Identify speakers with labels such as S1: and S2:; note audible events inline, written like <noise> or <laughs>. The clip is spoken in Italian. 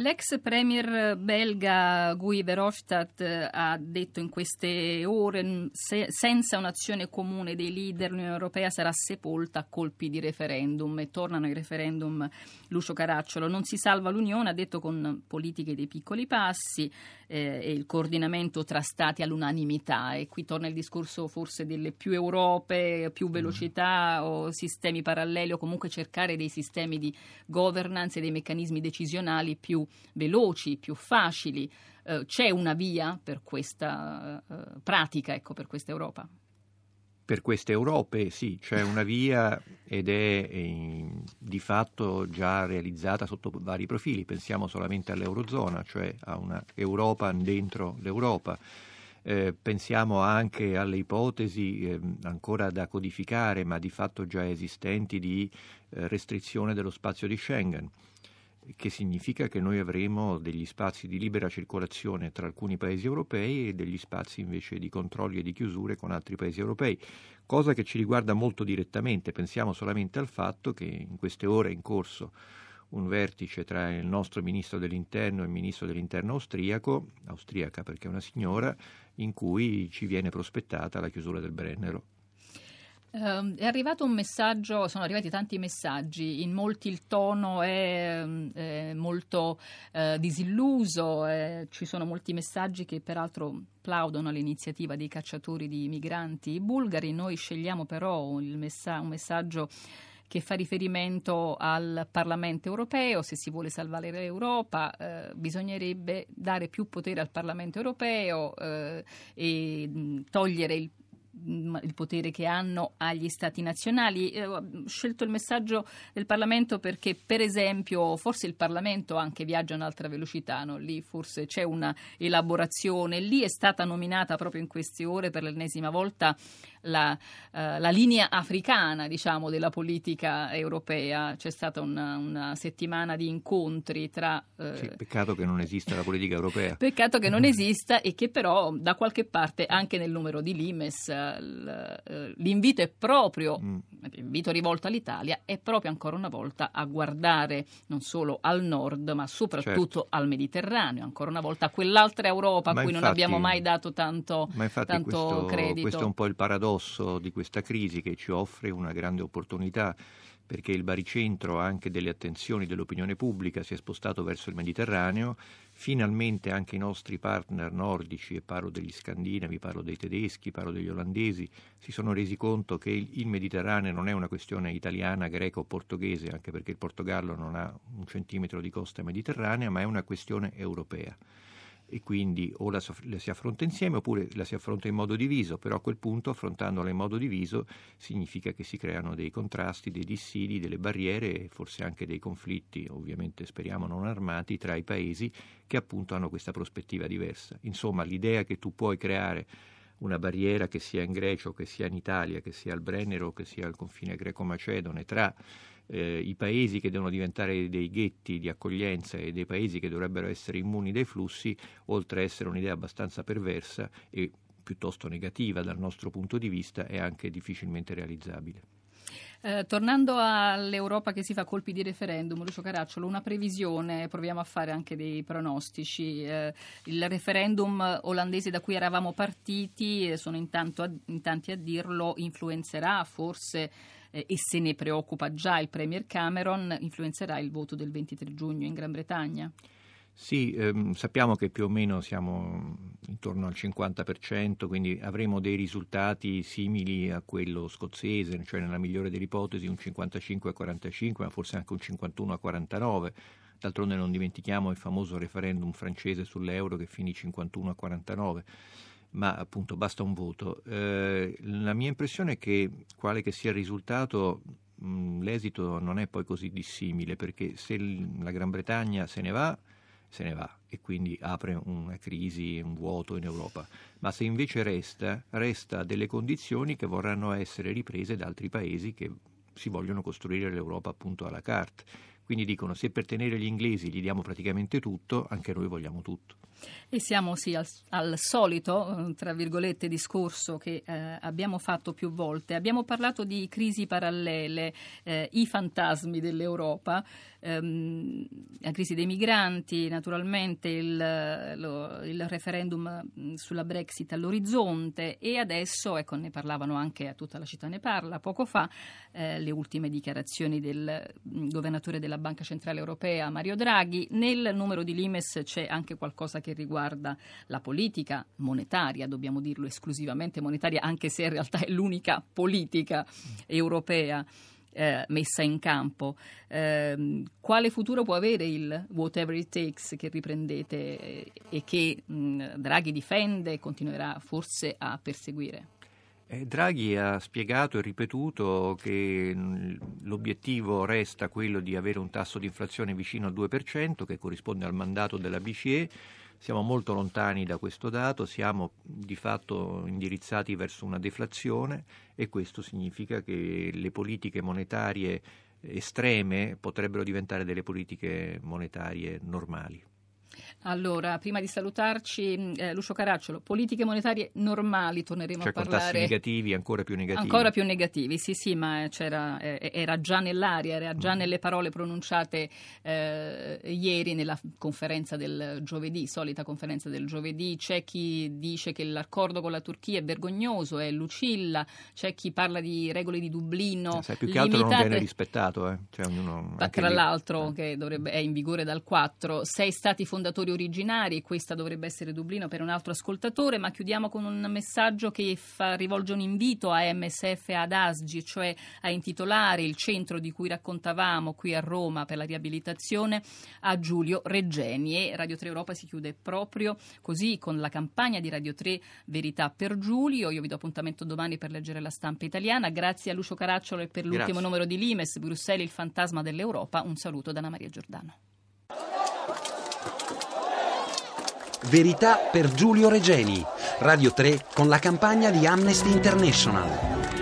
S1: L'ex premier belga Guy Verhofstadt ha detto in queste ore se, senza un'azione comune dei leader l'Unione Europea sarà sepolta a colpi di referendum e tornano i referendum Lucio Caracciolo. Non si salva l'Unione, ha detto con politiche dei piccoli passi eh, e il coordinamento tra stati all'unanimità e qui torna il discorso forse delle più Europe, più velocità o sistemi paralleli o comunque cercare dei sistemi di governance e dei meccanismi decisionali più veloci, più facili. Eh, c'è una via per questa eh, pratica, ecco, per questa Europa?
S2: Per queste Europe sì, c'è una via ed è eh, di fatto già realizzata sotto vari profili. Pensiamo solamente all'Eurozona, cioè a una Europa dentro l'Europa. Eh, pensiamo anche alle ipotesi eh, ancora da codificare, ma di fatto già esistenti, di eh, restrizione dello spazio di Schengen che significa che noi avremo degli spazi di libera circolazione tra alcuni paesi europei e degli spazi invece di controlli e di chiusure con altri paesi europei, cosa che ci riguarda molto direttamente. Pensiamo solamente al fatto che in queste ore è in corso un vertice tra il nostro ministro dell'interno e il ministro dell'interno austriaco, austriaca perché è una signora, in cui ci viene prospettata la chiusura del Brennero.
S1: Uh, è arrivato un messaggio, sono arrivati tanti messaggi, in molti il tono è, è molto uh, disilluso, eh, ci sono molti messaggi che peraltro plaudono all'iniziativa dei cacciatori di migranti bulgari, noi scegliamo però messa- un messaggio che fa riferimento al Parlamento europeo, se si vuole salvare l'Europa eh, bisognerebbe dare più potere al Parlamento europeo eh, e mh, togliere il Mm, il potere che hanno agli stati nazionali. Eh, ho scelto il messaggio del Parlamento perché, per esempio, forse il Parlamento anche viaggia a un'altra velocità, no? lì forse c'è una elaborazione, lì è stata nominata proprio in queste ore per l'ennesima volta la, uh, la linea africana diciamo, della politica europea. C'è stata una, una settimana di incontri tra...
S2: Uh, sì, peccato che non esista la politica europea. <laughs>
S1: Peccato che non esista e che però da qualche parte anche nel numero di Limes eh, l'invito è proprio, mm. l'invito rivolto all'Italia è proprio ancora una volta a guardare non solo al nord ma soprattutto certo. al Mediterraneo, ancora una volta a quell'altra Europa ma a cui infatti, non abbiamo mai dato tanto, tanto
S2: questo,
S1: credito.
S2: Questo è un po' il paradosso di questa crisi che ci offre una grande opportunità perché il baricentro anche delle attenzioni dell'opinione pubblica si è spostato verso il Mediterraneo, finalmente anche i nostri partner nordici, e parlo degli scandinavi, parlo dei tedeschi, parlo degli olandesi, si sono resi conto che il Mediterraneo non è una questione italiana, greca o portoghese, anche perché il Portogallo non ha un centimetro di costa mediterranea, ma è una questione europea e quindi o la, la, si affronta insieme oppure la si affronta in modo diviso, però a quel punto affrontandola in modo diviso significa che si creano dei contrasti, dei dissidi, delle barriere e forse anche dei conflitti, ovviamente speriamo non armati, tra i paesi che appunto hanno questa prospettiva diversa. Insomma, l'idea che tu puoi creare una barriera che sia in Grecia o che sia in Italia, che sia al Brennero o che sia al confine greco-macedone, tra eh, i paesi che devono diventare dei ghetti di accoglienza e dei paesi che dovrebbero essere immuni dai flussi, oltre a essere un'idea abbastanza perversa e piuttosto negativa dal nostro punto di vista, è anche difficilmente realizzabile.
S1: Eh, tornando all'Europa che si fa colpi di referendum, Lucio Caracciolo, una previsione, proviamo a fare anche dei pronostici. Eh, il referendum olandese da cui eravamo partiti, sono intanto a, in tanti a dirlo, influenzerà forse eh, e se ne preoccupa già il Premier Cameron, influenzerà il voto del 23 giugno in Gran Bretagna?
S2: Sì, ehm, sappiamo che più o meno siamo intorno al 50%, quindi avremo dei risultati simili a quello scozzese, cioè nella migliore delle ipotesi un 55 a 45, ma forse anche un 51 a 49. D'altronde non dimentichiamo il famoso referendum francese sull'euro che finì 51 a 49 ma appunto basta un voto. Eh, la mia impressione è che, quale che sia il risultato, mh, l'esito non è poi così dissimile, perché se la Gran Bretagna se ne va, se ne va e quindi apre una crisi, un vuoto in Europa. Ma se invece resta, resta delle condizioni che vorranno essere riprese da altri paesi che si vogliono costruire l'Europa appunto alla carte Quindi dicono se per tenere gli inglesi gli diamo praticamente tutto, anche noi vogliamo tutto.
S1: E siamo sì al, al solito, eh, tra virgolette, discorso che eh, abbiamo fatto più volte. Abbiamo parlato di crisi parallele, eh, i fantasmi dell'Europa, ehm, la crisi dei migranti, naturalmente il, lo, il, referendum mm, sulla Brexit all'orizzonte e adesso, ecco, ne parlavano anche a tutta la città ne parla poco fa, eh, le ultime dichiarazioni del mm, governatore della Banca Centrale Europea Mario Draghi. Nel numero di Limes c'è anche qualcosa che che riguarda la politica monetaria, dobbiamo dirlo esclusivamente monetaria, anche se in realtà è l'unica politica europea. Eh, messa in campo. Eh, quale futuro può avere il whatever it takes che riprendete e che mh, Draghi difende e continuerà forse a perseguire?
S2: Eh, Draghi ha spiegato e ripetuto che l'obiettivo resta quello di avere un tasso di inflazione vicino al 2%, che corrisponde al mandato della BCE siamo molto lontani da questo dato, siamo di fatto indirizzati verso una deflazione e questo significa che le politiche monetarie estreme potrebbero diventare delle politiche monetarie normali.
S1: Allora, prima di salutarci, mm, eh, Lucio Caracciolo, politiche monetarie normali, torneremo
S2: cioè,
S1: a parlare.
S2: Cioè, tassi negativi, ancora più negativi.
S1: Ancora più negativi, sì, sì, ma eh, era già nell'aria, era già mm. nelle parole pronunciate eh, ieri nella conferenza del giovedì, solita conferenza del giovedì. C'è chi dice che l'accordo con la Turchia è vergognoso, è lucilla, c'è chi parla di regole di Dublino.
S2: Eh, sai, più che altro limitate. non viene rispettato. Eh. Cioè, ognuno,
S1: tra lì. l'altro, che dovrebbe, è in vigore dal 4, sei stati fondatori originari e questa dovrebbe essere Dublino per un altro ascoltatore, ma chiudiamo con un messaggio che fa, rivolge un invito a MSF e ad ASGI, cioè a intitolare il centro di cui raccontavamo qui a Roma per la riabilitazione a Giulio Reggeni e Radio 3 Europa si chiude proprio così con la campagna di Radio 3 Verità per Giulio. Io vi do appuntamento domani per leggere la stampa italiana. Grazie a Lucio Caracciolo e per l'ultimo Grazie. numero di Limes, Bruxelles il fantasma dell'Europa. Un saluto da Anna Maria Giordano.
S3: Verità per Giulio Regeni, Radio 3 con la campagna di Amnesty International.